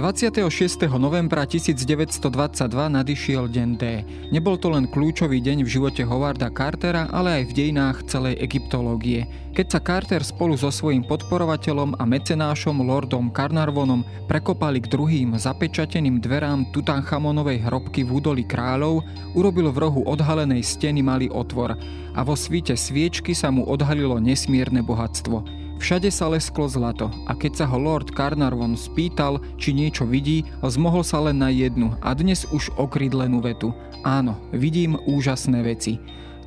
26. novembra 1922 nadišiel deň D. Nebol to len kľúčový deň v živote Howarda Cartera, ale aj v dejinách celej egyptológie. Keď sa Carter spolu so svojím podporovateľom a mecenášom Lordom Carnarvonom prekopali k druhým zapečateným dverám Tutanchamonovej hrobky v údoli kráľov, urobil v rohu odhalenej steny malý otvor a vo svite sviečky sa mu odhalilo nesmierne bohatstvo. Všade sa lesklo zlato a keď sa ho Lord Carnarvon spýtal, či niečo vidí, zmohol sa len na jednu a dnes už okrydlenú vetu. Áno, vidím úžasné veci.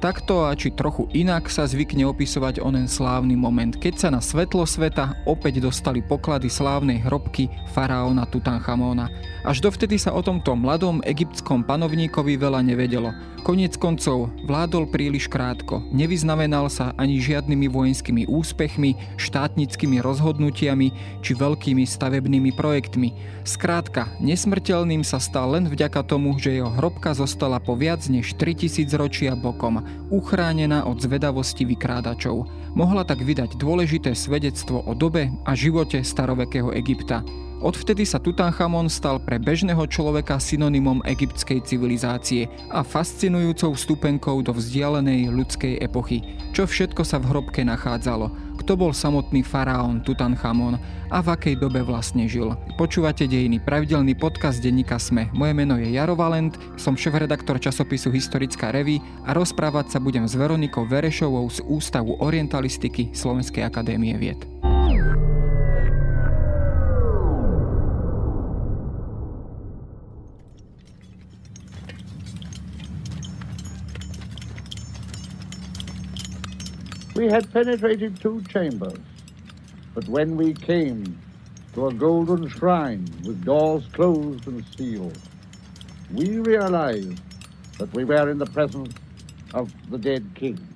Takto a či trochu inak sa zvykne opisovať onen slávny moment, keď sa na svetlo sveta opäť dostali poklady slávnej hrobky faraóna Tutanchamona. Až dovtedy sa o tomto mladom egyptskom panovníkovi veľa nevedelo. Konec koncov vládol príliš krátko, nevyznamenal sa ani žiadnymi vojenskými úspechmi, štátnickými rozhodnutiami či veľkými stavebnými projektmi. Skrátka, nesmrteľným sa stal len vďaka tomu, že jeho hrobka zostala po viac než 3000 ročia bokom, uchránená od zvedavosti vykrádačov. Mohla tak vydať dôležité svedectvo o dobe a živote starovekého Egypta. Odvtedy sa Tutanchamon stal pre bežného človeka synonymom egyptskej civilizácie a fascinujúcou vstupenkou do vzdialenej ľudskej epochy. Čo všetko sa v hrobke nachádzalo, kto bol samotný faraón Tutanchamon a v akej dobe vlastne žil. Počúvate dejiny, pravidelný podcast denníka Sme. Moje meno je Jaro Valent, som šéf-redaktor časopisu Historická revy a rozprávať sa budem s Veronikou Verešovou z Ústavu orientalistiky Slovenskej akadémie vied. We had penetrated two chambers, but when we came to a golden shrine with doors closed and sealed, we realized that we were in the presence of the dead king.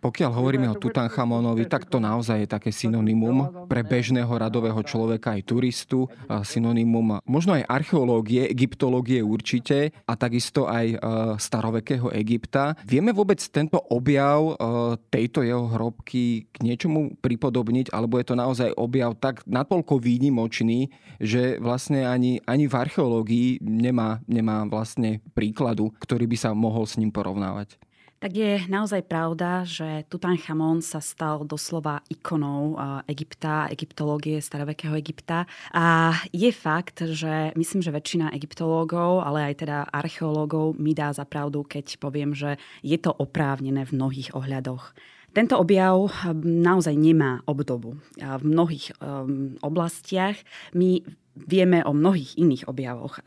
Pokiaľ hovoríme o Tutanchamonovi, tak to naozaj je také synonymum pre bežného radového človeka aj turistu, synonymum možno aj archeológie, egyptológie určite a takisto aj e, starovekého Egypta. Vieme vôbec tento objav e, tejto jeho hrobky k niečomu pripodobniť, alebo je to naozaj objav tak natoľko výnimočný, že vlastne ani, ani v archeológii nemá, nemá vlastne príkladu, ktorý by sa mohol s ním porovnávať? Tak je naozaj pravda, že Tutanchamon sa stal doslova ikonou Egypta, egyptológie starovekého Egypta. A je fakt, že myslím, že väčšina egyptológov, ale aj teda archeológov mi dá za pravdu, keď poviem, že je to oprávnené v mnohých ohľadoch. Tento objav naozaj nemá obdobu. V mnohých um, oblastiach my vieme o mnohých iných objavoch.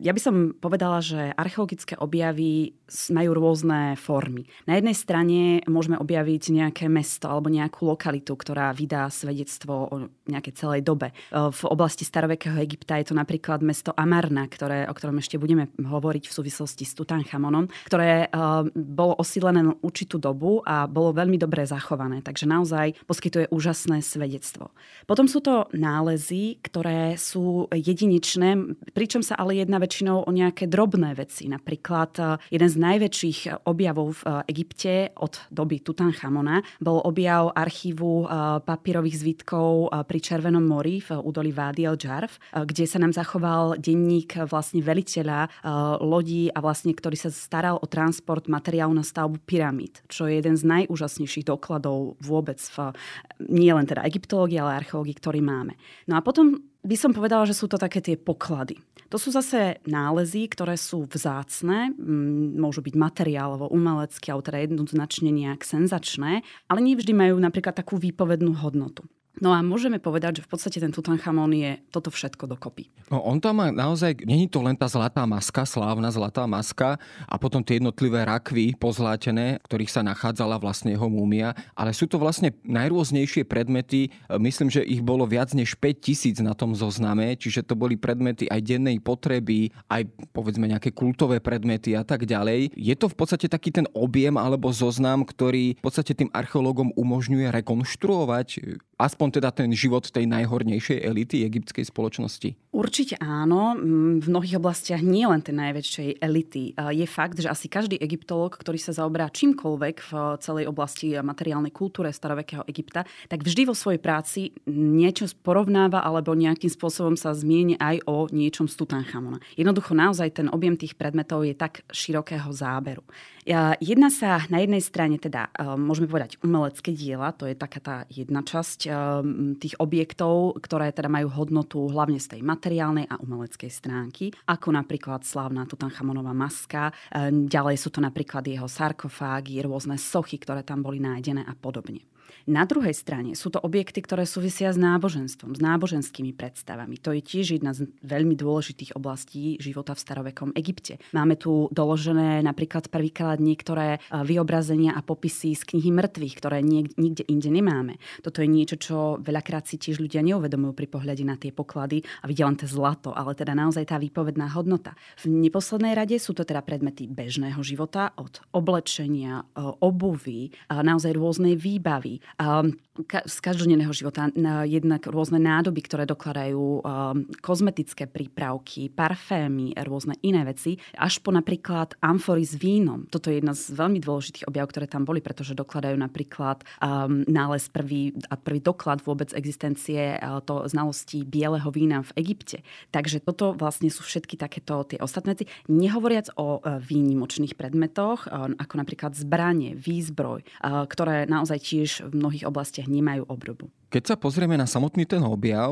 Ja by som povedala, že archeologické objavy majú rôzne formy. Na jednej strane môžeme objaviť nejaké mesto alebo nejakú lokalitu, ktorá vydá svedectvo o nejakej celej dobe. V oblasti starovekého Egypta je to napríklad mesto Amarna, ktoré, o ktorom ešte budeme hovoriť v súvislosti s Tutanchamonom, ktoré bolo osídlené na určitú dobu a bolo veľmi dobre zachované. Takže naozaj poskytuje úžasné svedectvo. Potom sú to nálezy, ktoré sú jedinečné, pričom sa ale jedná väčšinou o nejaké drobné veci. Napríklad e, jeden z najväčších objavov v e, Egypte od doby Tutanchamona bol objav archívu e, papírových zvitkov pri Červenom mori v údolí Vádi el Džarf, kde sa nám zachoval denník vlastne veliteľa lodí a vlastne, ktorý sa staral o transport materiálu na stavbu pyramíd, čo je jeden z najúžasnejších dokladov vôbec v nie len teda egyptológii, ale archeológii, ktorý máme. No a potom by som povedala, že sú to také tie poklady. To sú zase nálezy, ktoré sú vzácne, môžu byť materiálovo, umelecké, alebo teda jednoznačne nejak senzačné, ale nevždy majú napríklad takú výpovednú hodnotu. No a môžeme povedať, že v podstate ten Tutanchamon je toto všetko dokopy. No on tam má naozaj, není to len tá zlatá maska, slávna zlatá maska a potom tie jednotlivé rakvy pozlátené, ktorých sa nachádzala vlastne jeho múmia, ale sú to vlastne najrôznejšie predmety, myslím, že ich bolo viac než 5000 na tom zozname, čiže to boli predmety aj dennej potreby, aj povedzme nejaké kultové predmety a tak ďalej. Je to v podstate taký ten objem alebo zoznam, ktorý v podstate tým archeológom umožňuje rekonštruovať aspoň aspoň teda ten život tej najhornejšej elity egyptskej spoločnosti? Určite áno. V mnohých oblastiach nie len tej najväčšej elity. Je fakt, že asi každý egyptolog, ktorý sa zaoberá čímkoľvek v celej oblasti materiálnej kultúre starovekého Egypta, tak vždy vo svojej práci niečo porovnáva alebo nejakým spôsobom sa zmieni aj o niečom z Tutanchamona. Jednoducho naozaj ten objem tých predmetov je tak širokého záberu. Jedna sa na jednej strane teda, e, môžeme povedať, umelecké diela, to je taká tá jedna časť e, tých objektov, ktoré teda majú hodnotu hlavne z tej materiálnej a umeleckej stránky, ako napríklad slávna Tutanchamonová maska, e, ďalej sú to napríklad jeho sarkofágy, rôzne sochy, ktoré tam boli nájdené a podobne. Na druhej strane sú to objekty, ktoré súvisia s náboženstvom, s náboženskými predstavami. To je tiež jedna z veľmi dôležitých oblastí života v starovekom Egypte. Máme tu doložené napríklad prvýkrát niektoré e, vyobrazenia a popisy z knihy mŕtvych, ktoré nikde inde nemáme. Toto je niečo, čo veľakrát si tiež ľudia neuvedomujú pri pohľade na tie poklady a vidia len to zlato, ale teda naozaj tá výpovedná hodnota. V neposlednej rade sú to teda predmety bežného života, od oblečenia, e, obuvy, naozaj rôznej výbavy, z každodenného života. Jednak rôzne nádoby, ktoré dokladajú um, kozmetické prípravky, parfémy, rôzne iné veci, až po napríklad amfory s vínom. Toto je jedna z veľmi dôležitých objav, ktoré tam boli, pretože dokladajú napríklad um, nález prvý a prvý doklad vôbec existencie uh, to znalostí bieleho vína v Egypte. Takže toto vlastne sú všetky takéto tie ostatné veci. Nehovoriac o uh, výnimočných predmetoch, uh, ako napríklad zbranie, výzbroj, uh, ktoré naozaj tiež v mnohých oblastiach nemajú obrobu. Keď sa pozrieme na samotný ten objav,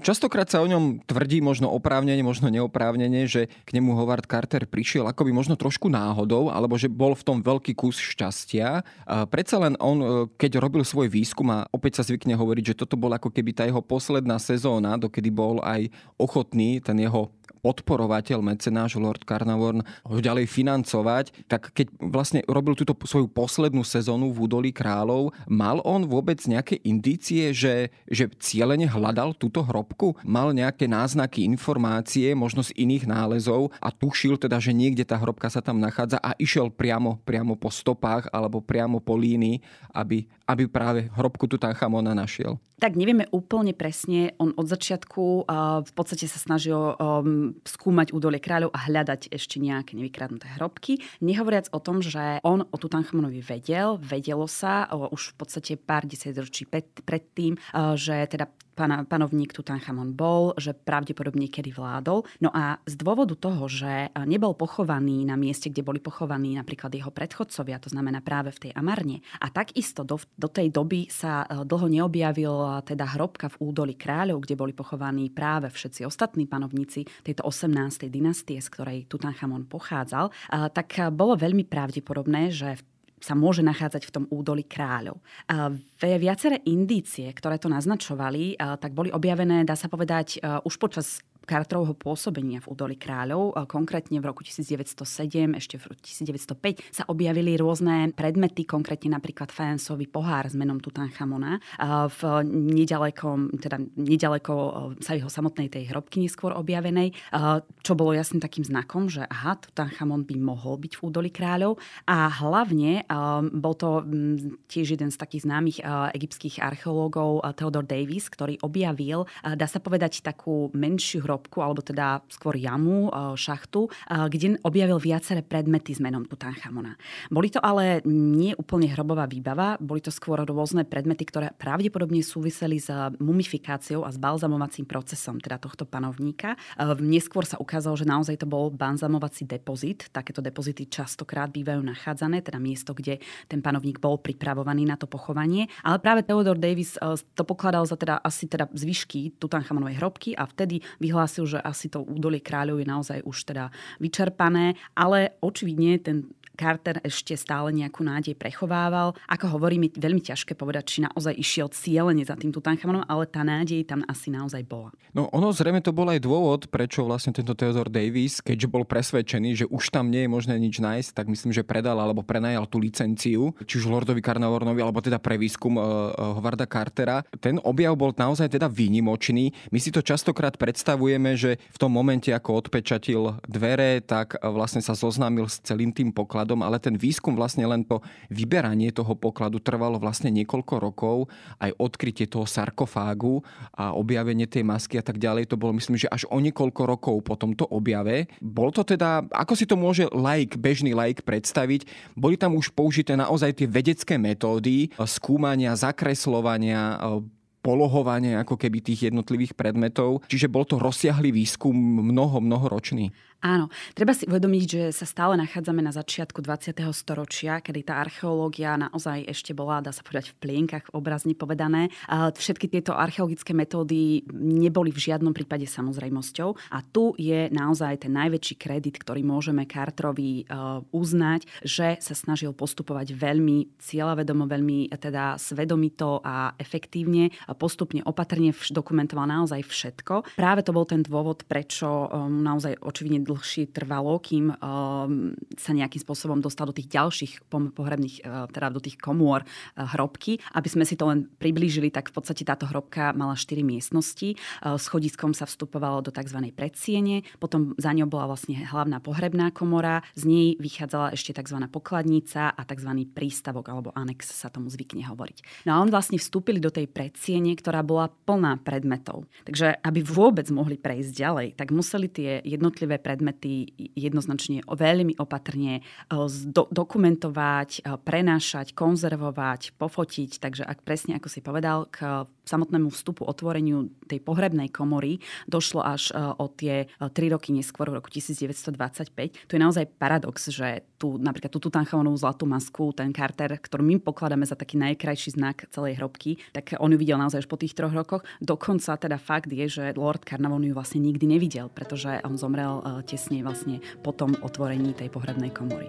častokrát sa o ňom tvrdí možno oprávnene, možno neoprávnene, že k nemu Howard Carter prišiel akoby možno trošku náhodou, alebo že bol v tom veľký kus šťastia. Predsa len on, keď robil svoj výskum a opäť sa zvykne hovoriť, že toto bol ako keby tá jeho posledná sezóna, dokedy bol aj ochotný ten jeho podporovateľ, mecenáš Lord Carnarvon ho ďalej financovať, tak keď vlastne robil túto svoju poslednú sezónu v údolí kráľov, mal on vôbec nejaké indície, že, že cieľene hľadal túto hrobku? Mal nejaké náznaky, informácie, možno z iných nálezov a tušil teda, že niekde tá hrobka sa tam nachádza a išiel priamo, priamo po stopách alebo priamo po línii, aby, aby práve hrobku Tutanchamona našiel? Tak nevieme úplne presne. On od začiatku uh, v podstate sa snažil um, skúmať údolie kráľov a hľadať ešte nejaké nevykradnuté hrobky. Nehovoriac o tom, že on o Tutanchamonovi vedel, vedelo sa uh, už v podstate pár desaťročí pred, predtým, uh, že teda pana, panovník Tutanchamon bol, že pravdepodobne kedy vládol. No a z dôvodu toho, že nebol pochovaný na mieste, kde boli pochovaní napríklad jeho predchodcovia, to znamená práve v tej Amarne, a takisto do, do tej doby sa e, dlho neobjavil teda hrobka v údoli kráľov, kde boli pochovaní práve všetci ostatní panovníci tejto 18. dynastie, z ktorej Tutanchamon pochádzal, tak bolo veľmi pravdepodobné, že v sa môže nachádzať v tom údoli kráľov. Viaceré indície, ktoré to naznačovali, tak boli objavené, dá sa povedať, už počas Carterovho pôsobenia v údoli kráľov. Konkrétne v roku 1907, ešte v roku 1905 sa objavili rôzne predmety, konkrétne napríklad fajansový pohár s menom Tutanchamona. V nedalekom, teda nedaleko sa jeho samotnej tej hrobky neskôr objavenej, čo bolo jasným takým znakom, že aha, Tutanchamon by mohol byť v údoli kráľov. A hlavne bol to tiež jeden z takých známych egyptských archeológov Theodore Davis, ktorý objavil, dá sa povedať, takú menšiu hrobku hrobku, alebo teda skôr jamu, e, šachtu, e, kde objavil viaceré predmety s menom Tutanchamona. Boli to ale nie úplne hrobová výbava, boli to skôr rôzne predmety, ktoré pravdepodobne súviseli s mumifikáciou a s balzamovacím procesom teda tohto panovníka. E, neskôr sa ukázalo, že naozaj to bol balzamovací depozit. Takéto depozity častokrát bývajú nachádzané, teda miesto, kde ten panovník bol pripravovaný na to pochovanie. Ale práve Theodore Davis to pokladal za teda asi teda zvyšky Tutanchamonovej hrobky a vtedy vyhlásil vyhlásil, že asi to údolie kráľov je naozaj už teda vyčerpané, ale očividne ten Carter ešte stále nejakú nádej prechovával. Ako hovorím, je veľmi ťažké povedať, či naozaj išiel cieľene za tým Tutanchamonom, ale tá nádej tam asi naozaj bola. No ono zrejme to bol aj dôvod, prečo vlastne tento Theodore Davis, keďže bol presvedčený, že už tam nie je možné nič nájsť, tak myslím, že predal alebo prenajal tú licenciu, či už Lordovi Carnavornovi, alebo teda pre výskum uh, Hovarda Cartera. Ten objav bol naozaj teda výnimočný. My si to častokrát predstavujeme, že v tom momente, ako odpečatil dvere, tak vlastne sa zoznámil s celým tým pokladom pokladom, ale ten výskum vlastne len to vyberanie toho pokladu trvalo vlastne niekoľko rokov, aj odkrytie toho sarkofágu a objavenie tej masky a tak ďalej, to bolo myslím, že až o niekoľko rokov po tomto objave. Bol to teda, ako si to môže like, bežný like predstaviť, boli tam už použité naozaj tie vedecké metódy skúmania, zakreslovania, polohovanie ako keby tých jednotlivých predmetov. Čiže bol to rozsiahlý výskum mnoho, mnoho ročný. Áno, treba si uvedomiť, že sa stále nachádzame na začiatku 20. storočia, kedy tá archeológia naozaj ešte bola, dá sa povedať, v plienkach obrazne povedané. Všetky tieto archeologické metódy neboli v žiadnom prípade samozrejmosťou a tu je naozaj ten najväčší kredit, ktorý môžeme Carterovi e, uznať, že sa snažil postupovať veľmi cieľavedomo, veľmi teda svedomito a efektívne, postupne opatrne dokumentoval naozaj všetko. Práve to bol ten dôvod, prečo um, naozaj očividne dlhšie trvalo, kým um, sa nejakým spôsobom dostal do tých ďalších pohrebných, uh, teda do tých komôr uh, hrobky. Aby sme si to len priblížili, tak v podstate táto hrobka mala 4 miestnosti. Uh, schodiskom sa vstupovalo do tzv. predsiene, potom za ňou bola vlastne hlavná pohrebná komora, z nej vychádzala ešte tzv. pokladnica a tzv. prístavok alebo anex sa tomu zvykne hovoriť. No a on vlastne vstúpili do tej predsiene, ktorá bola plná predmetov. Takže aby vôbec mohli prejsť ďalej, tak museli tie jednotlivé predmety predmety jednoznačne veľmi opatrne e, do, dokumentovať, e, prenášať, konzervovať, pofotiť. Takže ak presne, ako si povedal, k samotnému vstupu, otvoreniu tej pohrebnej komory došlo až e, o tie 3 roky neskôr, v roku 1925. To je naozaj paradox, že tu napríklad tú Tutanchamonovú zlatú masku, ten Carter, ktorú my pokladáme za taký najkrajší znak celej hrobky, tak on ju videl naozaj už po tých troch rokoch. Dokonca teda fakt je, že Lord Carnarvon ju vlastne nikdy nevidel, pretože on zomrel tesne vlastne po tom otvorení tej pohrebnej komory.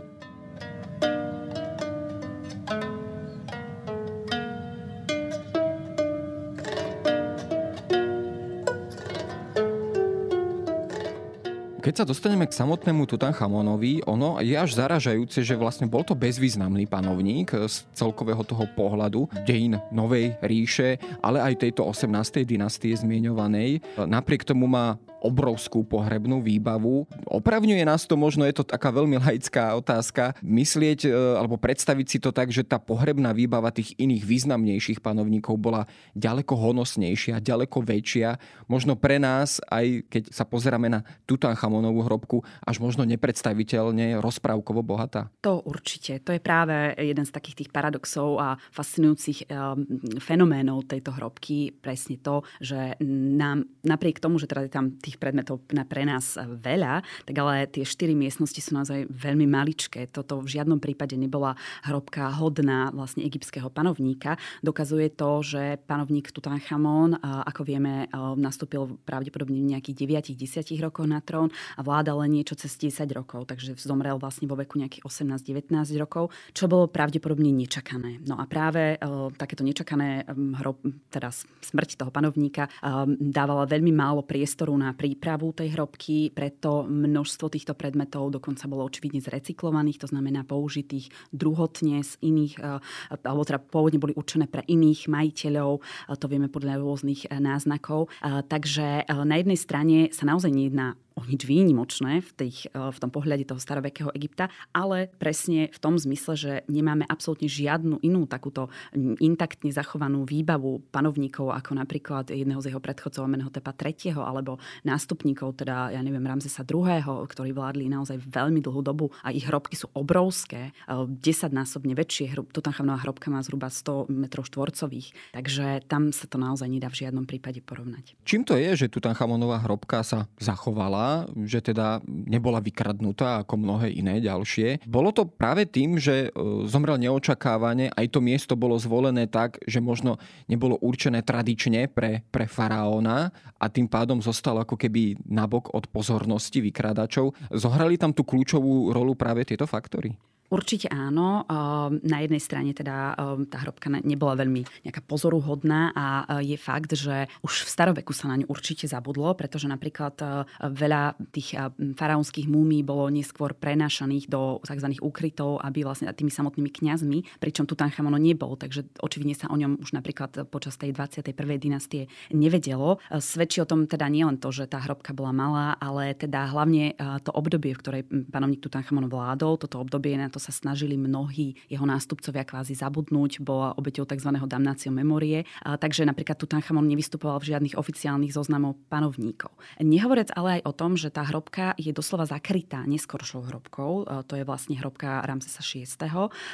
Keď sa dostaneme k samotnému Tutanchamonovi, ono je až zaražajúce, že vlastne bol to bezvýznamný panovník z celkového toho pohľadu dejín Novej ríše, ale aj tejto 18. dynastie zmienovanej. Napriek tomu má obrovskú pohrebnú výbavu. Opravňuje nás to, možno je to taká veľmi laická otázka, myslieť e, alebo predstaviť si to tak, že tá pohrebná výbava tých iných významnejších panovníkov bola ďaleko honosnejšia, ďaleko väčšia. Možno pre nás, aj keď sa pozeráme na Tutanchamonovú hrobku, až možno nepredstaviteľne rozprávkovo bohatá. To určite. To je práve jeden z takých tých paradoxov a fascinujúcich um, fenoménov tejto hrobky. Presne to, že nám napriek tomu, že teda je tam tých predmetov na, pre nás veľa, tak ale tie štyri miestnosti sú naozaj veľmi maličké. Toto v žiadnom prípade nebola hrobka hodná vlastne egyptského panovníka. Dokazuje to, že panovník Tutanchamón, ako vieme, nastúpil pravdepodobne v nejakých 9-10 rokoch na trón a vládal len niečo cez 10 rokov, takže zomrel vlastne vo veku nejakých 18-19 rokov, čo bolo pravdepodobne nečakané. No a práve takéto nečakané hrob, teda smrť toho panovníka dávala veľmi málo priestoru na prípravu tej hrobky, preto množstvo týchto predmetov dokonca bolo očividne zrecyklovaných, to znamená použitých druhotne z iných, eh, alebo teda pôvodne boli určené pre iných majiteľov, to vieme podľa rôznych eh, náznakov. Takže na jednej strane sa naozaj nejedná o nič výnimočné v, tých, v tom pohľade toho starovekého Egypta, ale presne v tom zmysle, že nemáme absolútne žiadnu inú takúto intaktne zachovanú výbavu panovníkov, ako napríklad jedného z jeho predchodcov Amenhotepa III. alebo nástupníkov, teda ja neviem, Ramzesa II., ktorí vládli naozaj veľmi dlhú dobu a ich hrobky sú obrovské, 10-násobne väčšie. Tutanchamonová hrobka má zhruba 100 m štvorcových, takže tam sa to naozaj nedá v žiadnom prípade porovnať. Čím to je, že Tutanchamonová hrobka sa zachovala, že teda nebola vykradnutá ako mnohé iné ďalšie? Bolo to práve tým, že e, zomrel neočakávane, aj to miesto bolo zvolené tak, že možno nebolo určené tradične pre, pre faraóna a tým pádom zostalo ako keby nabok od pozornosti vykradačov. Zohrali tam tú kľúčovú rolu práve tieto faktory? Určite áno. Ehm, na jednej strane teda ehm, tá hrobka nebola veľmi nejaká pozoruhodná a e, je fakt, že už v staroveku sa na ňu určite zabudlo, pretože napríklad e, veľa tých e, faraónskych múmí bolo neskôr prenášaných do tzv. úkrytov, aby vlastne tými samotnými kňazmi, pričom Tutanchamono nebol, takže očividne sa o ňom už napríklad počas tej 21. dynastie nevedelo. Svedčí o tom teda nielen to, že tá hrobka bola malá, ale teda hlavne to obdobie, v ktorej panovník Tutanchamon vládol, toto obdobie na to to sa snažili mnohí jeho nástupcovia kvázi zabudnúť, bola obeťou tzv. damnácio memorie, takže napríklad Tutanchamon nevystupoval v žiadnych oficiálnych zoznamov panovníkov. Nehovoriac ale aj o tom, že tá hrobka je doslova zakrytá neskoršou hrobkou, to je vlastne hrobka Ramsesa VI,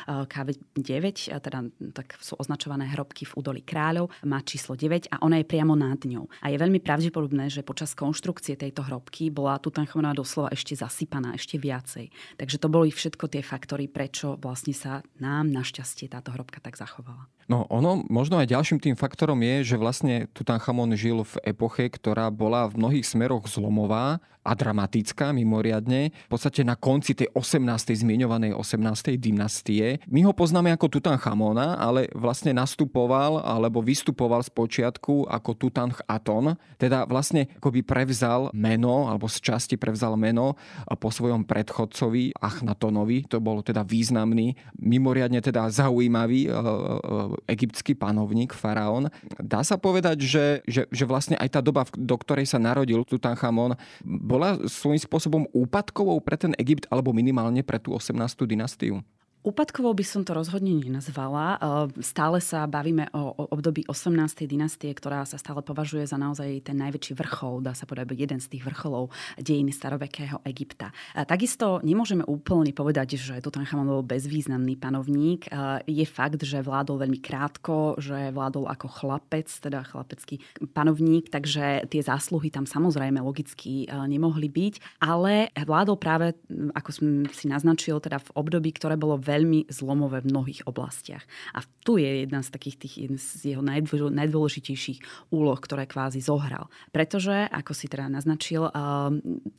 KV9, teda tak sú označované hrobky v údolí kráľov, má číslo 9 a ona je priamo nad ňou. A je veľmi pravdepodobné, že počas konštrukcie tejto hrobky bola Tutanchamonová doslova ešte zasypaná, ešte viacej. Takže to boli všetko tie faktory, prečo vlastne sa nám našťastie táto hrobka tak zachovala. No ono, možno aj ďalším tým faktorom je, že vlastne Tutanchamon žil v epoche, ktorá bola v mnohých smeroch zlomová a dramatická mimoriadne. V podstate na konci tej 18. zmienovanej 18. dynastie. My ho poznáme ako Tutanchamona, ale vlastne nastupoval alebo vystupoval z počiatku ako Tutanch Aton. Teda vlastne akoby prevzal meno, alebo z časti prevzal meno po svojom predchodcovi Achnatonovi. To bol teda významný, mimoriadne teda zaujímavý e, e, egyptský panovník, faraón. Dá sa povedať, že, že, že vlastne aj tá doba, do ktorej sa narodil Tutanchamon, bola svojím spôsobom úpadkovou pre ten Egypt alebo minimálne pre tú 18. dynastiu? Úpadkovou by som to rozhodne nenazvala. Ehm, stále sa bavíme o, období 18. dynastie, ktorá sa stále považuje za naozaj ten najväčší vrchol, dá sa povedať, jeden z tých vrcholov dejín starovekého Egypta. Takisto nemôžeme úplne povedať, že Tutanchamon bol bezvýznamný panovník. Ehm, je fakt, že vládol veľmi krátko, že vládol ako chlapec, teda chlapecký panovník, takže tie zásluhy tam samozrejme logicky ehm, nemohli byť, ale vládol práve, ako som si naznačil, teda v období, ktoré bolo veľmi veľmi zlomové v mnohých oblastiach. A tu je jedna z takých tých, z jeho najdôležitejších úloh, ktoré kvázi zohral. Pretože, ako si teda naznačil,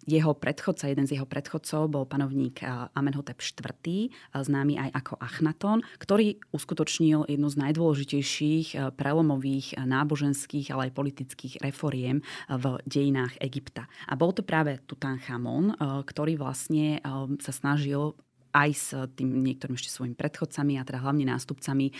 jeho predchodca, jeden z jeho predchodcov bol panovník Amenhotep IV, známy aj ako Achnaton, ktorý uskutočnil jednu z najdôležitejších prelomových náboženských, ale aj politických reforiem v dejinách Egypta. A bol to práve Tutanchamon, ktorý vlastne sa snažil aj s tým niektorým ešte svojimi predchodcami a teda hlavne nástupcami,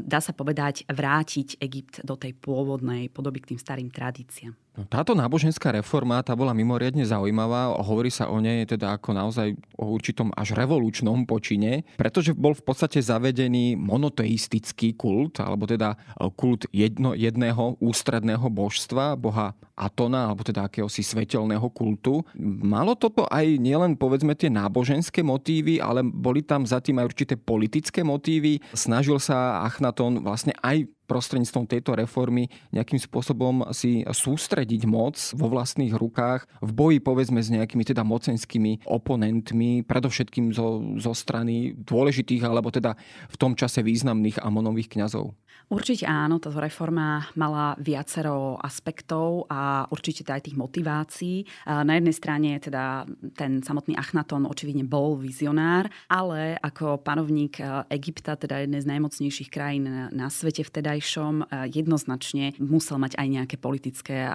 dá sa povedať, vrátiť Egypt do tej pôvodnej podoby k tým starým tradíciám. No, táto náboženská reforma tá bola mimoriadne zaujímavá. Hovorí sa o nej teda ako naozaj o určitom až revolučnom počine, pretože bol v podstate zavedený monoteistický kult, alebo teda kult jedno, jedného ústredného božstva, boha Atona, alebo teda akéhosi svetelného kultu. Malo toto aj nielen povedzme tie náboženské motívy, ale boli tam za tým aj určité politické motívy. Snažil sa Achnaton vlastne aj prostredníctvom tejto reformy nejakým spôsobom si sústrediť moc vo vlastných rukách v boji povedzme s nejakými teda mocenskými oponentmi, predovšetkým zo, zo strany dôležitých alebo teda v tom čase významných amonových kňazov. Určite áno, táto reforma mala viacero aspektov a určite aj tých motivácií. Na jednej strane teda ten samotný Achnaton očividne bol vizionár, ale ako panovník Egypta, teda jednej z najmocnejších krajín na svete vtedajšom, jednoznačne musel mať aj nejaké politické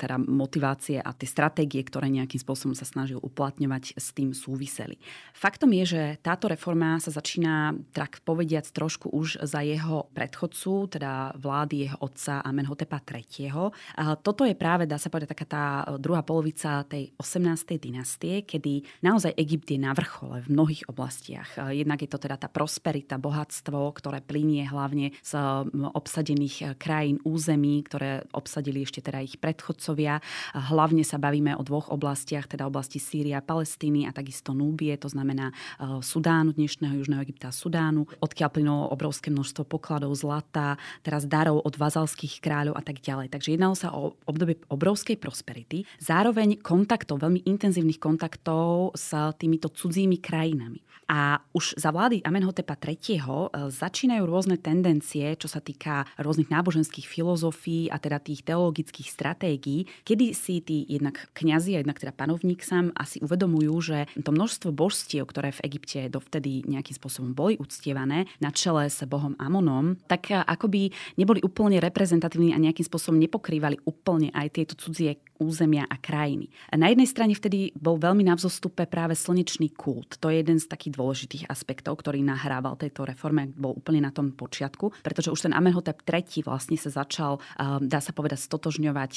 teda motivácie a tie stratégie, ktoré nejakým spôsobom sa snažil uplatňovať, s tým súviseli. Faktom je, že táto reforma sa začína, tak povediac, trošku už za jeho predchodcu otcu, teda vlády jeho otca Amenhotepa III. Toto je práve, dá sa povedať, taká tá druhá polovica tej 18. dynastie, kedy naozaj Egypt je na vrchole v mnohých oblastiach. Jednak je to teda tá prosperita, bohatstvo, ktoré plinie hlavne z obsadených krajín, území, ktoré obsadili ešte teda ich predchodcovia. Hlavne sa bavíme o dvoch oblastiach, teda oblasti Sýria, Palestíny a takisto Núbie, to znamená Sudánu, dnešného Južného Egypta a Sudánu, odkiaľ plynulo obrovské množstvo pokladov zlata, zlata, teraz darov od vazalských kráľov a tak ďalej. Takže jednalo sa o obdobie obrovskej prosperity, zároveň kontaktov, veľmi intenzívnych kontaktov s týmito cudzími krajinami. A už za vlády Amenhotepa III. E, začínajú rôzne tendencie, čo sa týka rôznych náboženských filozofií a teda tých teologických stratégií, kedy si tí jednak kňazi a jednak teda panovník sám asi uvedomujú, že to množstvo božstiev, ktoré v Egypte dovtedy nejakým spôsobom boli uctievané na čele s bohom Amonom, tak akoby neboli úplne reprezentatívni a nejakým spôsobom nepokrývali úplne aj tieto cudzie územia a krajiny. Na jednej strane vtedy bol veľmi na vzostupe práve slnečný kult. To je jeden z takých dôležitých aspektov, ktorý nahrával tejto reforme, bol úplne na tom počiatku, pretože už ten Amenhotep III vlastne sa začal, dá sa povedať, stotožňovať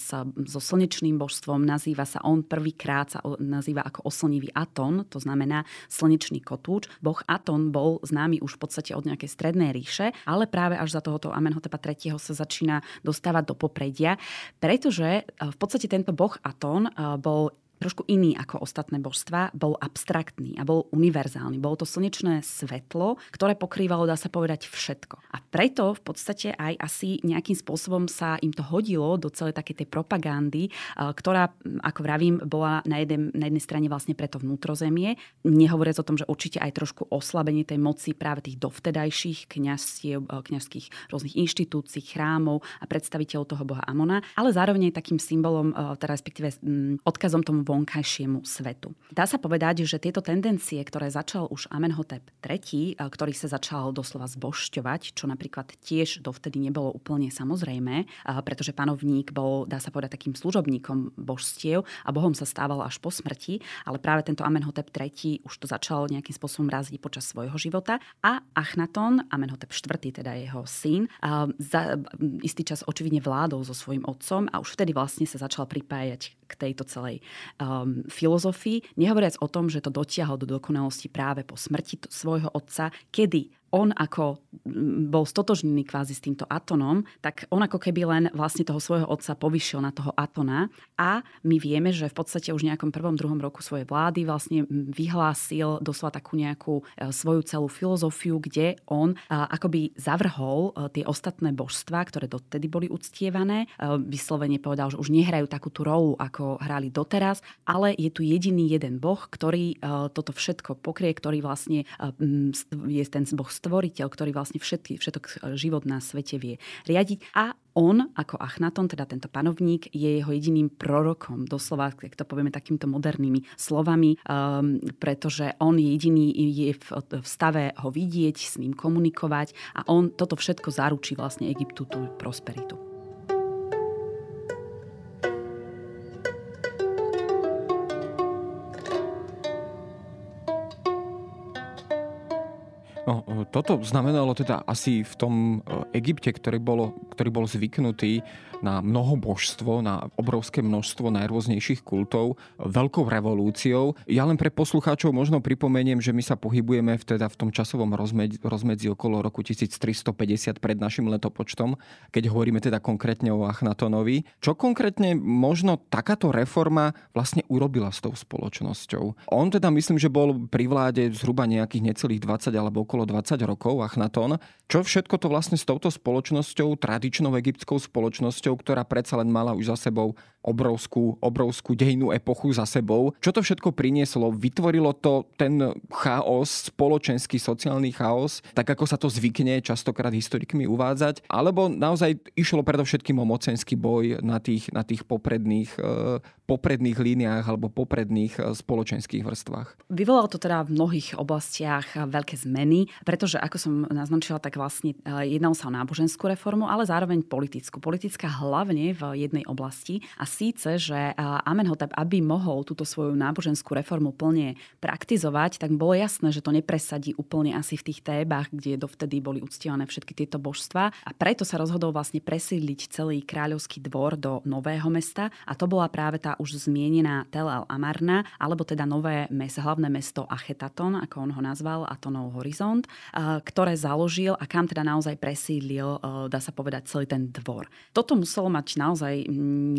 sa so slnečným božstvom. Nazýva sa on prvýkrát, sa nazýva ako oslnivý Aton, to znamená slnečný kotúč. Boh Aton bol známy už v podstate od nejakej strednej ríše, ale práve až za tohoto Amenhotepa III. sa začína dostávať do popredia, pretože v podstate tento boh Aton bol trošku iný ako ostatné božstva, bol abstraktný a bol univerzálny. Bolo to slnečné svetlo, ktoré pokrývalo, dá sa povedať, všetko. A preto v podstate aj asi nejakým spôsobom sa im to hodilo do celej takej tej propagandy, ktorá, ako vravím, bola na, jeden, na jednej strane vlastne preto vnútrozemie. Nehovoriac o tom, že určite aj trošku oslabenie tej moci práve tých dovtedajších kniazstiev, kniazských rôznych inštitúcií, chrámov a predstaviteľov toho boha Amona, ale zároveň aj takým symbolom, teda respektíve odkazom tomu vonkajšiemu svetu. Dá sa povedať, že tieto tendencie, ktoré začal už Amenhotep III, ktorý sa začal doslova zbošťovať, čo napríklad tiež dovtedy nebolo úplne samozrejme, pretože panovník bol, dá sa povedať, takým služobníkom božstiev a bohom sa stával až po smrti, ale práve tento Amenhotep III už to začal nejakým spôsobom raziť počas svojho života a Achnaton, Amenhotep IV, teda jeho syn, za istý čas očividne vládol so svojím otcom a už vtedy vlastne sa začal pripájať k tejto celej um, filozofii, nehovoriac o tom, že to dotiahol do dokonalosti práve po smrti svojho otca, kedy on ako bol stotožnený kvázi s týmto Atonom, tak on ako keby len vlastne toho svojho otca povyšil na toho Atona a my vieme, že v podstate už nejakom prvom, druhom roku svojej vlády vlastne vyhlásil doslova takú nejakú e, svoju celú filozofiu, kde on akoby zavrhol e, tie ostatné božstva, ktoré dotedy boli uctievané. E, vyslovene povedal, že už nehrajú takú tú rolu, ako hrali doteraz, ale je tu jediný jeden boh, ktorý toto všetko pokrie, ktorý vlastne je ten boh stvoriteľ, ktorý vlastne všetky, všetok život na svete vie riadiť a on, ako Achnaton, teda tento panovník, je jeho jediným prorokom, doslova, ak to povieme takýmito modernými slovami, um, pretože on jediný je v, v stave ho vidieť, s ním komunikovať a on toto všetko zaručí vlastne Egyptu tú prosperitu. No, toto znamenalo teda asi v tom e, Egypte, ktorý, bolo, ktorý bol zvyknutý na mnoho božstvo, na obrovské množstvo najrôznejších kultov, veľkou revolúciou. Ja len pre poslucháčov možno pripomeniem, že my sa pohybujeme v, teda v tom časovom rozmedzi, rozmedzi okolo roku 1350 pred našim letopočtom, keď hovoríme teda konkrétne o Achnatonovi. Čo konkrétne možno takáto reforma vlastne urobila s tou spoločnosťou? On teda myslím, že bol pri vláde zhruba nejakých necelých 20 alebo okolo 20 rokov Achnaton. Čo všetko to vlastne s touto spoločnosťou, tradičnou egyptskou spoločnosťou, ktorá predsa len mala už za sebou obrovskú, obrovskú dejnú epochu za sebou. Čo to všetko prinieslo? Vytvorilo to ten chaos, spoločenský, sociálny chaos, tak ako sa to zvykne častokrát historikmi uvádzať? Alebo naozaj išlo predovšetkým o mocenský boj na tých, na tých popredných, e, popredných líniách alebo popredných e, spoločenských vrstvách? Vyvolalo to teda v mnohých oblastiach veľké zmeny, pretože ako som naznačila, tak vlastne e, jednalo sa o náboženskú reformu, ale zároveň politickú. Politická hlavne v jednej oblasti a síce, že Amenhotep, aby mohol túto svoju náboženskú reformu plne praktizovať, tak bolo jasné, že to nepresadí úplne asi v tých tébach, kde dovtedy boli uctievané všetky tieto božstva. A preto sa rozhodol vlastne presídliť celý kráľovský dvor do nového mesta a to bola práve tá už zmienená Tel al Amarna, alebo teda nové mesto, hlavné mesto Achetaton, ako on ho nazval, Atonov horizont, ktoré založil a kam teda naozaj presídlil, dá sa povedať, celý ten dvor. Toto muselo mať naozaj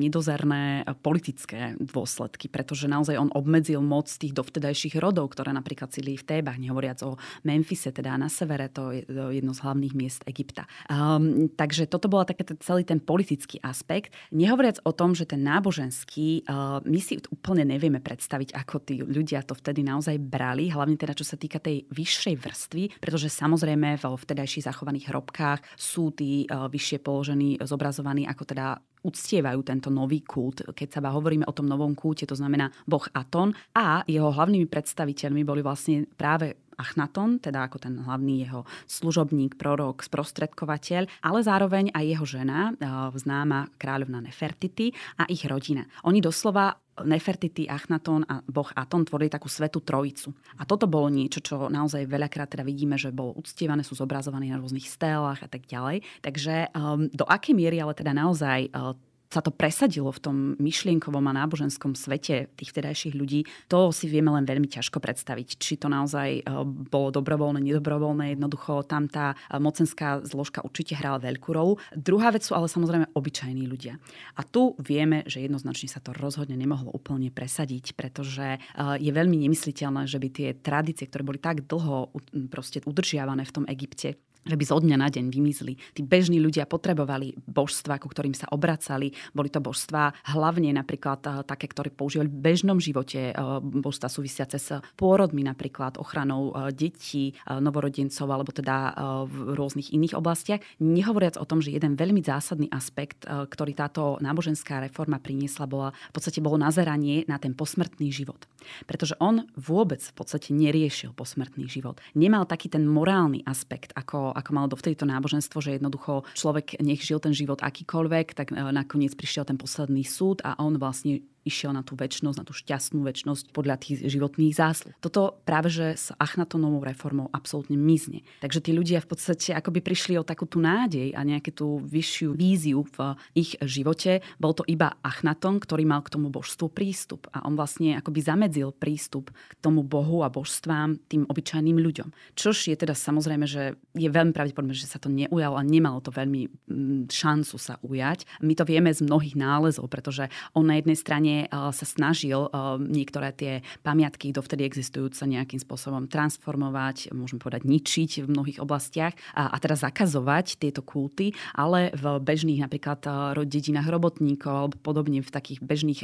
nedozerné externé politické dôsledky, pretože naozaj on obmedzil moc tých dovtedajších rodov, ktoré napríklad sídli v Tébach, nehovoriac o Memphise, teda na severe, to je jedno z hlavných miest Egypta. Um, takže toto bola také celý ten politický aspekt. Nehovoriac o tom, že ten náboženský, my si úplne nevieme predstaviť, ako tí ľudia to vtedy naozaj brali, hlavne teda čo sa týka tej vyššej vrstvy, pretože samozrejme vo vtedajších zachovaných hrobkách sú tí uh, vyššie položení zobrazovaní ako teda uctievajú tento nový kult. Keď sa hovoríme o tom novom kulte, to znamená boh Aton a jeho hlavnými predstaviteľmi boli vlastne práve Achnaton, teda ako ten hlavný jeho služobník, prorok, sprostredkovateľ, ale zároveň aj jeho žena, známa kráľovna Nefertiti a ich rodina. Oni doslova Nefertiti, Achnaton a boh Aton tvorili takú svetú trojicu. A toto bolo niečo, čo naozaj veľakrát teda vidíme, že bolo uctievané, sú zobrazované na rôznych stélach a tak ďalej. Takže um, do akej miery ale teda naozaj uh, sa to presadilo v tom myšlienkovom a náboženskom svete tých vtedajších ľudí, to si vieme len veľmi ťažko predstaviť. Či to naozaj e, bolo dobrovoľné, nedobrovoľné, jednoducho tam tá e, mocenská zložka určite hrala veľkú rolu. Druhá vec sú ale samozrejme obyčajní ľudia. A tu vieme, že jednoznačne sa to rozhodne nemohlo úplne presadiť, pretože e, je veľmi nemysliteľné, že by tie tradície, ktoré boli tak dlho proste udržiavané v tom Egypte, že by zo dňa na deň vymizli. Tí bežní ľudia potrebovali božstva, ku ktorým sa obracali. Boli to božstva hlavne napríklad eh, také, ktoré používali v bežnom živote, eh, božstva súvisiace s pôrodmi, napríklad ochranou eh, detí, novorodencov alebo teda v rôznych iných oblastiach. Nehovoriac o tom, že jeden veľmi zásadný aspekt, ktorý táto náboženská reforma priniesla, bola, v podstate bolo nazeranie na ten posmrtný život. Pretože on vôbec v podstate neriešil posmrtný život. Nemal taký ten morálny aspekt, ako ako malo dovtedy to náboženstvo, že jednoducho človek nech žil ten život akýkoľvek, tak e, nakoniec prišiel ten posledný súd a on vlastne išiel na tú väčšnosť, na tú šťastnú väčšnosť podľa tých životných zásluh. Toto práve že s Achnatonovou reformou absolútne mizne. Takže tí ľudia v podstate akoby prišli o takú tú nádej a nejakú tú vyššiu víziu v ich živote. Bol to iba Achnaton, ktorý mal k tomu božstvu prístup a on vlastne akoby zamedzil prístup k tomu bohu a božstvám tým obyčajným ľuďom. Čož je teda samozrejme, že je veľmi pravdepodobné, že sa to neujalo a nemalo to veľmi mm, šancu sa ujať. My to vieme z mnohých nálezov, pretože on na jednej strane Eh, sa snažil eh, niektoré tie pamiatky dovtedy existujúce nejakým spôsobom transformovať, môžeme povedať ničiť v mnohých oblastiach a, a teda zakazovať tieto kulty, ale v bežných napríklad eh, dedinách robotníkov alebo podobne v takých bežných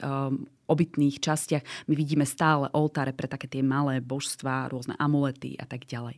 obytných častiach my vidíme stále oltáre pre také tie malé božstva, rôzne amulety a tak ďalej.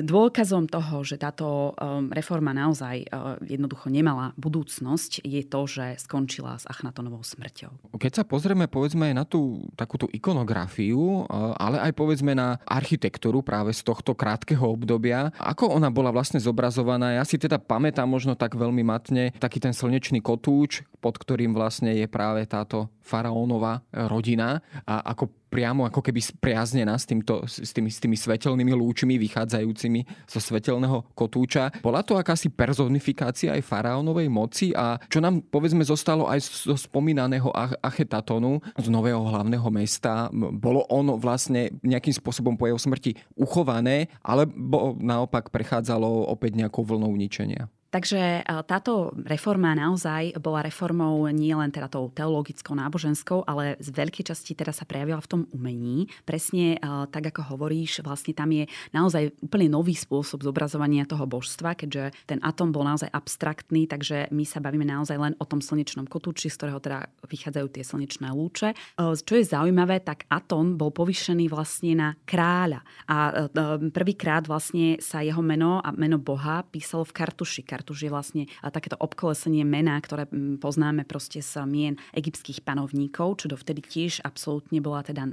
Dôkazom toho, že táto um, reforma naozaj uh, jednoducho nemala budúcnosť, je to, že skončila s Achnatonovou smrťou. Keď sa pozrieme povedzme na tú takúto ikonografiu, uh, ale aj povedzme na architektúru práve z tohto krátkeho obdobia, ako ona bola vlastne zobrazovaná, ja si teda pamätám možno tak veľmi matne taký ten slnečný kotúč, pod ktorým vlastne je práve táto faraónová rodina a ako priamo ako keby spriaznená s, týmto, s, tými, s tými svetelnými lúčmi vychádzajúcimi zo svetelného kotúča. Bola to akási personifikácia aj faraónovej moci a čo nám povedzme zostalo aj zo spomínaného Achetatonu z nového hlavného mesta. Bolo ono vlastne nejakým spôsobom po jeho smrti uchované, alebo naopak prechádzalo opäť nejakou vlnou ničenia? Takže e, táto reforma naozaj bola reformou nie len teda tou teologickou, náboženskou, ale z veľkej časti teda sa prejavila v tom umení. Presne e, tak, ako hovoríš, vlastne tam je naozaj úplne nový spôsob zobrazovania toho božstva, keďže ten atom bol naozaj abstraktný, takže my sa bavíme naozaj len o tom slnečnom kotúči, z ktorého teda vychádzajú tie slnečné lúče. E, čo je zaujímavé, tak atom bol povyšený vlastne na kráľa. A prvýkrát vlastne sa jeho meno a meno Boha písalo v kartuši Artuš je vlastne takéto obkolesenie mena, ktoré poznáme proste z mien egyptských panovníkov, čo dovtedy tiež absolútne bola teda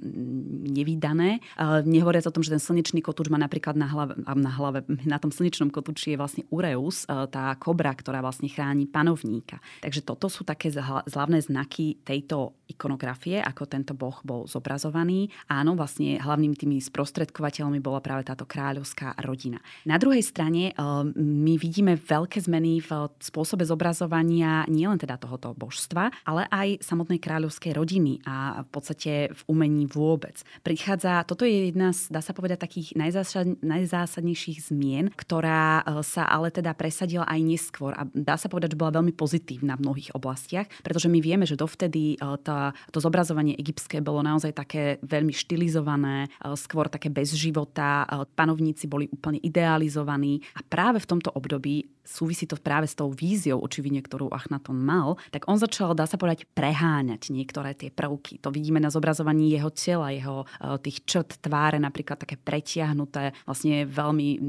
nevydané. Nehovoriac o tom, že ten slnečný kotúč má napríklad na hlave, na hlave, na tom slnečnom kotúči je vlastne Ureus, tá kobra, ktorá vlastne chráni panovníka. Takže toto sú také zľavné znaky tejto ikonografie, ako tento boh bol zobrazovaný. Áno, vlastne hlavnými tými sprostredkovateľmi bola práve táto kráľovská rodina. Na druhej strane my vidíme veľké veľké zmeny v spôsobe zobrazovania nielen teda tohoto božstva, ale aj samotnej kráľovskej rodiny a v podstate v umení vôbec. Prichádza, toto je jedna z, dá sa povedať, takých najzásad, najzásadnejších zmien, ktorá e, sa ale teda presadila aj neskôr a dá sa povedať, že bola veľmi pozitívna v mnohých oblastiach, pretože my vieme, že dovtedy e, tá, to zobrazovanie egyptské bolo naozaj také veľmi štilizované, e, skôr také bez života, panovníci boli úplne idealizovaní a práve v tomto období súvisí to práve s tou víziou očividne, ktorú Achnaton mal, tak on začal, dá sa povedať, preháňať niektoré tie prvky. To vidíme na zobrazovaní jeho tela, jeho e, tých črt tváre, napríklad také pretiahnuté, vlastne veľmi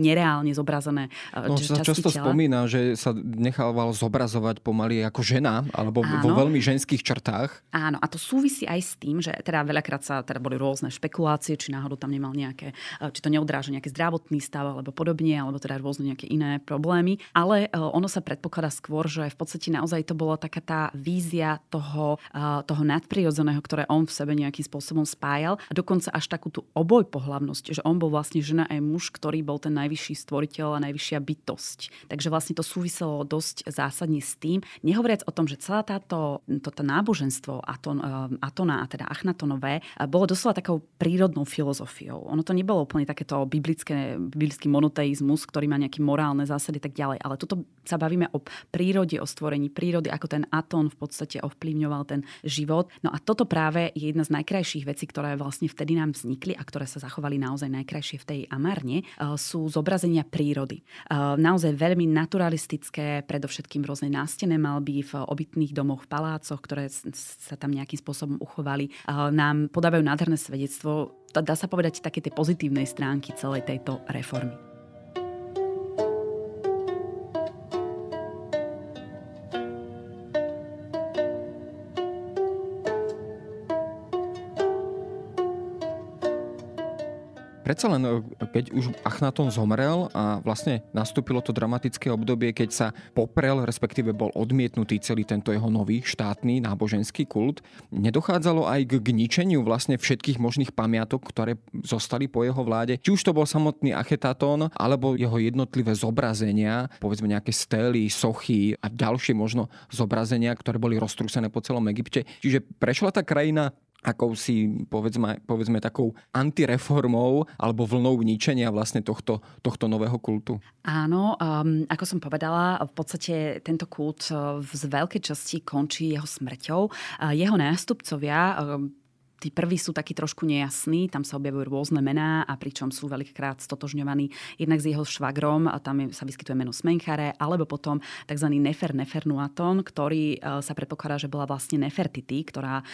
nereálne zobrazené e, no, sa často tela. spomína, že sa nechával zobrazovať pomaly ako žena, alebo Áno. vo veľmi ženských črtách. Áno, a to súvisí aj s tým, že teda veľakrát sa teda boli rôzne špekulácie, či náhodou tam nemal nejaké, e, či to neodráža nejaký zdravotný stav alebo podobne, alebo teda rôzne nejaké iné problémy. Ale ono sa predpokladá skôr, že v podstate naozaj to bola taká tá vízia toho, toho nadprirodzeného, ktoré on v sebe nejakým spôsobom spájal a dokonca až takú tú oboj pohlavnosť, že on bol vlastne žena aj muž, ktorý bol ten najvyšší stvoriteľ a najvyššia bytosť. Takže vlastne to súviselo dosť zásadne s tým. Nehovoriac o tom, že celá táto toto náboženstvo Aton, Atona a teda Achnatonové bolo doslova takou prírodnou filozofiou. Ono to nebolo úplne takéto biblické, biblický monoteizmus, ktorý má nejaké morálne zásady tak ďalej. Ale tuto sa bavíme o prírode, o stvorení prírody, ako ten Aton v podstate ovplyvňoval ten život. No a toto práve je jedna z najkrajších vecí, ktoré vlastne vtedy nám vznikli a ktoré sa zachovali naozaj najkrajšie v tej Amarne, e, sú zobrazenia prírody. E, naozaj veľmi naturalistické, predovšetkým rôzne nástené malby v obytných domoch, v palácoch, ktoré sa tam nejakým spôsobom uchovali, e, nám podávajú nádherné svedectvo, dá sa povedať, také tej pozitívnej stránky celej tejto reformy. Predsa len, e, keď už Achnaton zomrel a vlastne nastúpilo to dramatické obdobie, keď sa poprel, respektíve bol odmietnutý celý tento jeho nový štátny náboženský kult, nedochádzalo aj k ničeniu vlastne všetkých možných pamiatok, ktoré zostali po jeho vláde. Či už to bol samotný Achetatón, alebo jeho jednotlivé zobrazenia, povedzme nejaké stély, sochy a ďalšie možno zobrazenia, ktoré boli roztrúsené po celom Egypte. Čiže prešla tá krajina akousi, povedzme, povedzme takou antireformou alebo vlnou ničenia vlastne tohto, tohto nového kultu? Áno, um, ako som povedala, v podstate tento kult uh, z veľkej časti končí jeho smrťou. Uh, jeho nástupcovia um, tí prví sú takí trošku nejasní, tam sa objavujú rôzne mená a pričom sú veľkýkrát stotožňovaní jednak s jeho švagrom, a tam sa vyskytuje meno Smenchare, alebo potom tzv. Nefer Nefernuaton, ktorý e, sa predpokladá, že bola vlastne Nefertity, ktorá e,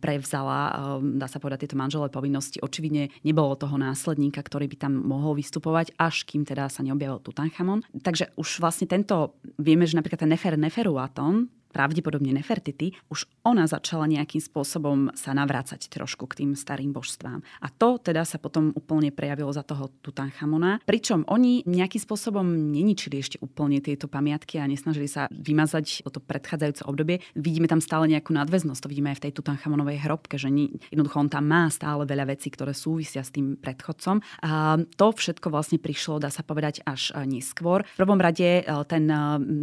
prevzala, e, dá sa povedať, tieto manželé povinnosti. Očividne nebolo toho následníka, ktorý by tam mohol vystupovať, až kým teda sa neobjavil Tutanchamon. Takže už vlastne tento, vieme, že napríklad ten Nefer Neferuaton, pravdepodobne Nefertity, už ona začala nejakým spôsobom sa navrácať trošku k tým starým božstvám. A to teda sa potom úplne prejavilo za toho Tutanchamona. Pričom oni nejakým spôsobom neničili ešte úplne tieto pamiatky a nesnažili sa vymazať toto predchádzajúce obdobie. Vidíme tam stále nejakú nadväznosť, to vidíme aj v tej Tutanchamonovej hrobke, že jednoducho on tam má stále veľa vecí, ktoré súvisia s tým predchodcom. A to všetko vlastne prišlo, dá sa povedať, až neskôr. V prvom rade ten,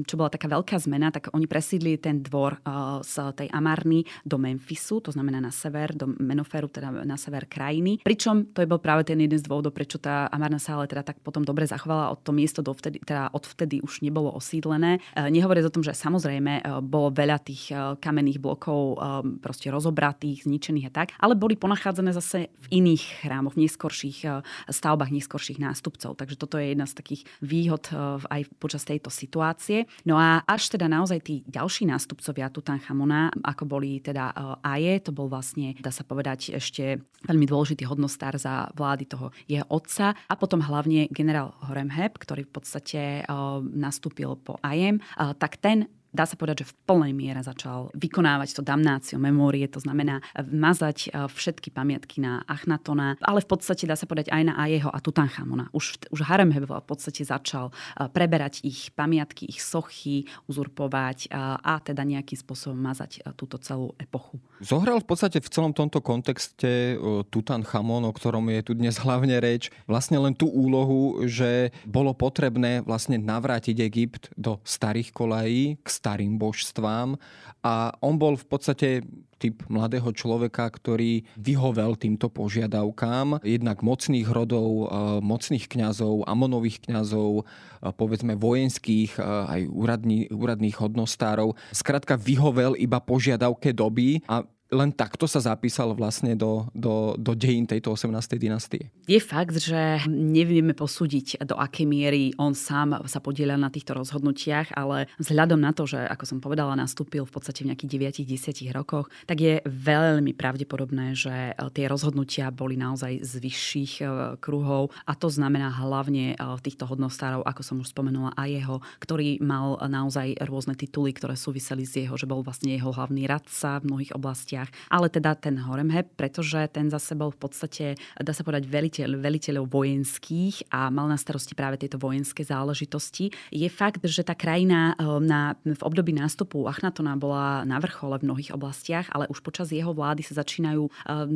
čo bola taká veľká zmena, tak oni presídli ten dvor uh, z tej Amarny do Memphisu, to znamená na sever, do Menoferu, teda na sever krajiny. Pričom to je bol práve ten jeden z dôvodov, prečo tá Amarna sa ale teda tak potom dobre zachovala. Od to miesto dovtedy, teda odvtedy už nebolo osídlené. Uh, nehovoriac o tom, že samozrejme uh, bolo veľa tých kamenných blokov proste rozobratých, zničených a tak, ale boli ponachádzané zase v iných chrámoch, v neskorších stavbách neskorších nástupcov. Takže toto je jedna z takých výhod aj počas tejto situácie. No a až teda naozaj tí ďalší nástupcovia Tutanchamona, ako boli teda Aje, to bol vlastne, dá sa povedať, ešte veľmi dôležitý hodnostár za vlády toho jeho otca a potom hlavne generál Horemheb, ktorý v podstate eh, nastúpil po Ajem, eh, tak ten dá sa povedať, že v plnej miere začal vykonávať to damnácio memórie, to znamená mazať e, všetky pamiatky na Achnatona, ale v podstate dá sa povedať aj na Ajeho a Tutanchamona. Už, už Haremheb v podstate začal e, preberať ich pamiatky, ich sochy, uzurpovať a, e, teda nejakým spôsobom mazať túto celú epochu. Zohral v podstate v celom tomto kontexte Tutanchamon, o ktorom je tu dnes hlavne reč, vlastne len tú úlohu, že bolo potrebné vlastne navrátiť Egypt do starých kolají, starým božstvám a on bol v podstate typ mladého človeka, ktorý vyhovel týmto požiadavkám, jednak mocných rodov, e, mocných kňazov, amonových kňazov, e, povedzme vojenských, e, aj úradní, úradných hodnostárov. Skrátka vyhovel iba požiadavke doby a len takto sa zapísal vlastne do, do, do dejín tejto 18. dynastie. Je fakt, že nevieme posúdiť, do akej miery on sám sa podiela na týchto rozhodnutiach, ale vzhľadom na to, že, ako som povedala, nastúpil v podstate v nejakých 9-10 rokoch, tak je veľmi pravdepodobné, že tie rozhodnutia boli naozaj z vyšších e, kruhov a to znamená hlavne e, týchto hodnostárov, ako som už spomenula, aj jeho, ktorý mal naozaj rôzne tituly, ktoré súviseli s jeho, že bol vlastne jeho hlavný radca v mnohých oblastiach, ale teda ten Horemheb, pretože ten zase bol v podstate, dá sa povedať, veliteľ, veliteľov vojenských a mal na starosti práve tieto vojenské záležitosti. Je fakt, že tá krajina e, na, v období nástupu Achnatona bola na vrchole v mnohých oblastiach, ale už počas jeho vlády sa začínajú,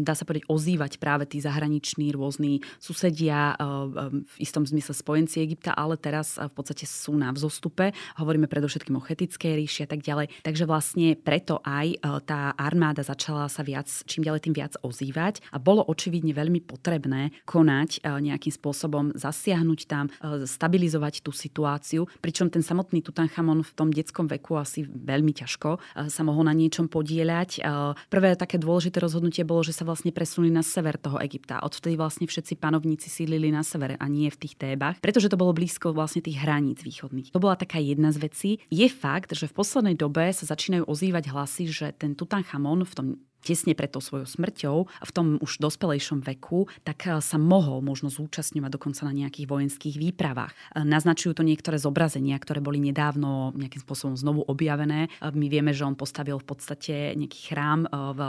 dá sa povedať, ozývať práve tí zahraniční rôzni susedia, v istom zmysle spojenci Egypta, ale teraz v podstate sú na vzostupe. Hovoríme predovšetkým o chetickej ríši a tak ďalej. Takže vlastne preto aj tá armáda začala sa viac, čím ďalej tým viac ozývať a bolo očividne veľmi potrebné konať e, nejakým spôsobom, zasiahnuť tam, e, stabilizovať tú situáciu, pričom ten samotný Tutanchamon v tom detskom veku asi veľmi ťažko sa mohol na niečom podieľať. Prvé také dôležité rozhodnutie bolo, že sa vlastne presunuli na sever toho Egypta. Odvtedy vlastne všetci panovníci sídlili na severe a nie v tých Tébach, pretože to bolo blízko vlastne tých hraníc východných. To bola taká jedna z vecí. Je fakt, že v poslednej dobe sa začínajú ozývať hlasy, že ten Tutanchamon v tom them tesne pred tou svojou smrťou, v tom už dospelejšom veku, tak eh, sa mohol možno zúčastňovať dokonca na nejakých vojenských výpravách. Eh, naznačujú to niektoré zobrazenia, ktoré boli nedávno nejakým spôsobom znovu objavené. Eh, my vieme, že on postavil v podstate nejaký chrám v,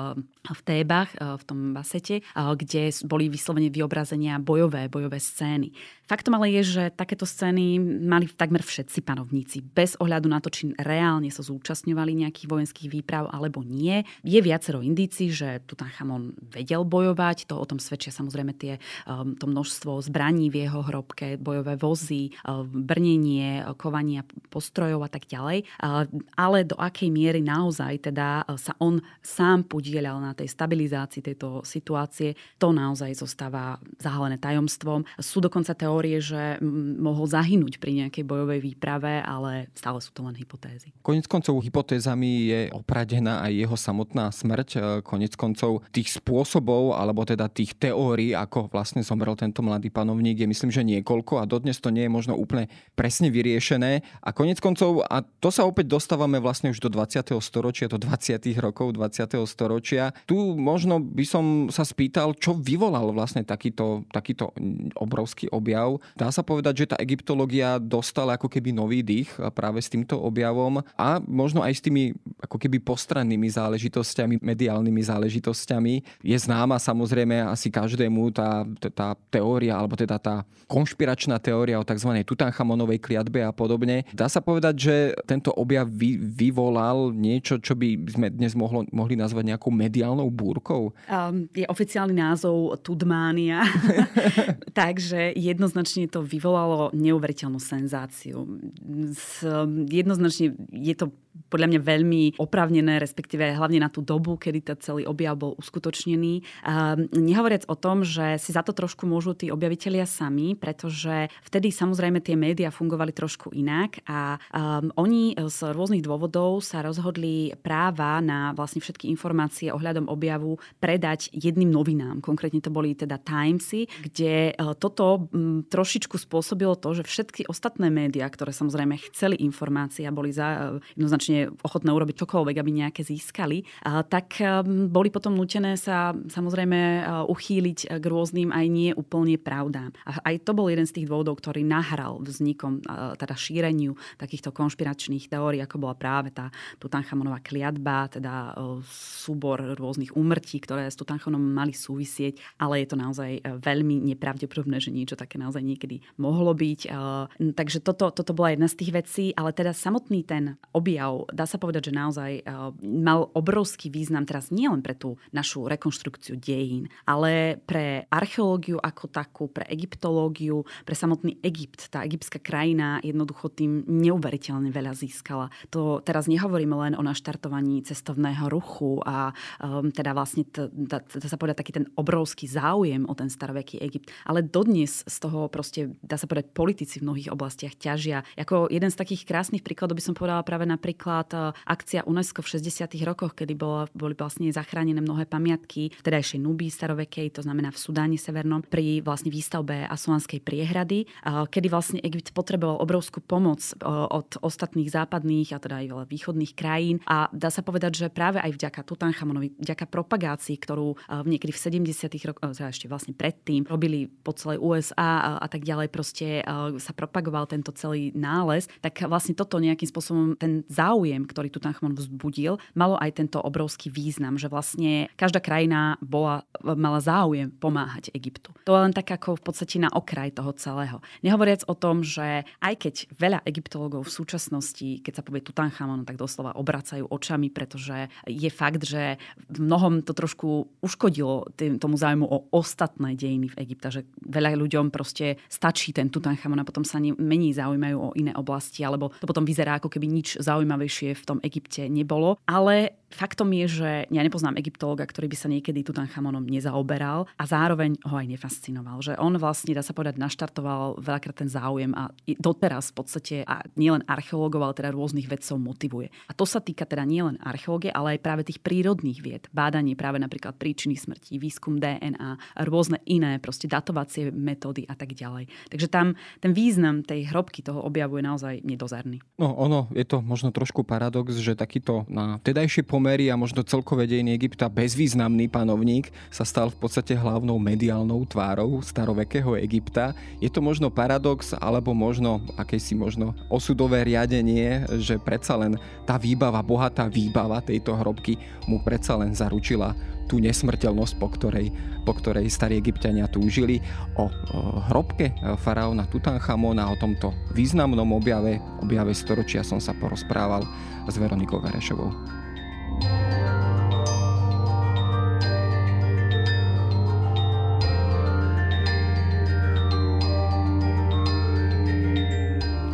v Tébach, v tom Basete, kde boli vyslovene vyobrazenia bojové, bojové scény. Faktom ale je, že takéto scény mali takmer všetci panovníci, bez ohľadu na to, či reálne sa zúčastňovali nejakých vojenských výprav alebo nie. Je viacero indícií, že Tutanchamon vedel bojovať, to o tom svedčia samozrejme tie, um, to množstvo zbraní v jeho hrobke, bojové vozy, um, brnenie, kovania postrojov a tak ďalej. Ale do akej miery naozaj teda uh, sa on sám podielal na tej stabilizácii tejto situácie, to naozaj zostáva zahalené tajomstvom. Sú dokonca teórie, že mohol zahynúť pri nejakej bojovej výprave, ale stále sú to len hypotézy. Konec koncov hypotézami je opradená aj jeho samotná smrť. Konec koncov tých spôsobov, alebo teda tých teórií, ako vlastne zomrel tento mladý panovník, je myslím, že niekoľko a dodnes to nie je možno úplne presne vyriešené. A konec koncov, a to sa opäť dostávame vlastne už do 20. storočia, do 20. rokov 20. storočia. Tu možno by som sa spýtal, čo vyvolal vlastne takýto, takýto obrovský objav Dá sa povedať, že tá egyptológia dostala ako keby nový dých práve s týmto objavom a možno aj s tými ako keby postrannými záležitosťami, mediálnymi záležitosťami. Je známa samozrejme asi každému tá, tá teória, alebo teda tá konšpiračná teória o tzv. Tutanchamonovej kliatbe a podobne. Dá sa povedať, že tento objav vy, vyvolal niečo, čo by sme dnes mohlo, mohli nazvať nejakou mediálnou búrkou? Um, je oficiálny názov Tudmánia. Takže jednoznačne to vyvolalo neuveriteľnú senzáciu. Jednoznačne je to podľa mňa veľmi opravnené, respektíve hlavne na tú dobu, kedy ten celý objav bol uskutočnený. Nehovoriac o tom, že si za to trošku môžu tí objavitelia sami, pretože vtedy samozrejme tie médiá fungovali trošku inak a um, oni z rôznych dôvodov sa rozhodli práva na vlastne všetky informácie ohľadom objavu predať jedným novinám. Konkrétne to boli teda Timesy, kde uh, toto um, trošičku spôsobilo to, že všetky ostatné médiá, ktoré samozrejme chceli informácie a boli za, uh, jednoznačne ochotné urobiť čokoľvek, aby nejaké získali, tak um, boli potom nutené sa samozrejme uh, uchýliť k rôznym aj nie úplne pravdám. A aj to bol jeden z tých dôvodov, ktorý nahral vznikom, uh, teda šíreniu takýchto konšpiračných teórií, ako bola práve tá Tutanchamonová kliatba, teda uh, súbor rôznych úmrtí, ktoré s Tutanchamonom mali súvisieť, ale je to naozaj veľmi nepravdepodobné, že niečo také naozaj niekedy mohlo byť. Takže toto, toto bola jedna z tých vecí, ale teda samotný ten objav dá sa povedať, že naozaj eh, mal obrovský význam teraz nielen pre tú našu rekonštrukciu dejín, ale pre archeológiu ako takú, pre egyptológiu, pre samotný Egypt. Tá egyptská krajina jednoducho tým neuveriteľne veľa získala. To teraz nehovoríme len o naštartovaní cestovného ruchu a um, teda vlastne dá sa povedať taký ten obrovský záujem o ten staroveký Egypt. Ale dodnes z toho proste, dá sa povedať, politici v mnohých oblastiach ťažia. Ako jeden z takých krásnych príkladov by som povedala práve napríklad napríklad e, akcia UNESCO v 60. rokoch, kedy bolo, boli vlastne zachránené mnohé pamiatky v tedajšej Nubii starovekej, to znamená v Sudáne severnom, pri vlastne výstavbe Asuanskej priehrady, kedy vlastne Egypt potreboval obrovskú pomoc od ostatných západných a teda aj východných krajín. A dá sa povedať, že práve aj vďaka Tutanchamonovi, vďaka propagácii, ktorú v niekedy v 70. rokoch, teda ešte vlastne predtým robili po celej USA a, a tak ďalej, proste sa propagoval tento celý nález, tak vlastne toto nejakým spôsobom ten záujem, ktorý Tutanchamon vzbudil, malo aj tento obrovský význam, že vlastne každá krajina bola, mala záujem pomáhať Egyptu. To je len tak ako v podstate na okraj toho celého. Nehovoriac o tom, že aj keď veľa egyptologov v súčasnosti, keď sa povie Tutanchamon, tak doslova obracajú očami, pretože je fakt, že v mnohom to trošku uškodilo tým, tomu záujmu o ostatné dejiny v Egypte, že veľa ľuďom proste stačí ten Tutanchamon a potom sa menej zaujímajú o iné oblasti, alebo to potom vyzerá ako keby nič zaujímavejšie v tom Egypte nebolo. Ale faktom je, že ja nepoznám egyptológa, ktorý by sa niekedy Tutanchamonom nezaoberal a zároveň ho aj nefascinoval. Že on vlastne, dá sa povedať, naštartoval veľakrát ten záujem a doteraz v podstate a nielen archeológov, ale teda rôznych vedcov motivuje. A to sa týka teda nielen archeológie, ale aj práve tých prírodných vied. Bádanie práve napríklad príčiny smrti, výskum DNA, rôzne iné proste datovacie metódy a tak ďalej. Takže tam ten význam tej hrobky toho objavu je naozaj nedozerný. No ono, je to možno trošku paradox, že takýto na tedajšie pomery a možno celkové dejiny Egypta bezvýznamný panovník sa stal v podstate hlavnou mediálnou tvárou starovekého Egypta. Je to možno paradox alebo možno akési možno osudové riadenie, že predsa len tá výbava, bohatá výbava tejto hrobky mu predsa len zaručila tú nesmrteľnosť, po ktorej, po ktorej starí egyptiania túžili. O, hrobke faraóna Tutanchamona, o tomto významnom objave, objave storočia som sa porozprával s Veronikou Verešovou. Música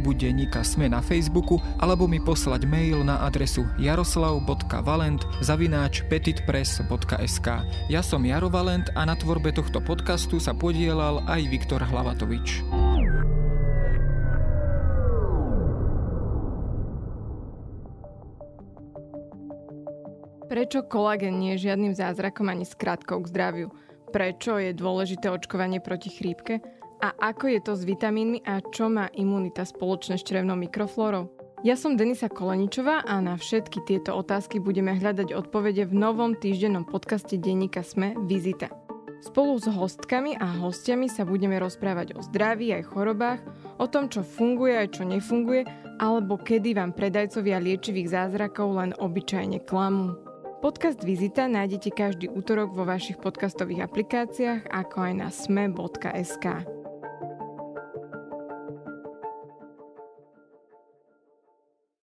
denníka Sme na Facebooku alebo mi poslať mail na adresu jaroslav.valent zavináč petitpress.sk. Ja som Jaro Valent a na tvorbe tohto podcastu sa podielal aj Viktor Hlavatovič. Prečo kolagén nie je žiadnym zázrakom ani skratkou k zdraviu? Prečo je dôležité očkovanie proti chrípke? A ako je to s vitamínmi a čo má imunita spoločné s črevnou mikroflórou? Ja som Denisa Koleničová a na všetky tieto otázky budeme hľadať odpovede v novom týždennom podcaste denníka Sme Vizita. Spolu s hostkami a hostiami sa budeme rozprávať o zdraví aj chorobách, o tom, čo funguje aj čo nefunguje, alebo kedy vám predajcovia liečivých zázrakov len obyčajne klamú. Podcast Vizita nájdete každý útorok vo vašich podcastových aplikáciách, ako aj na sme.sk.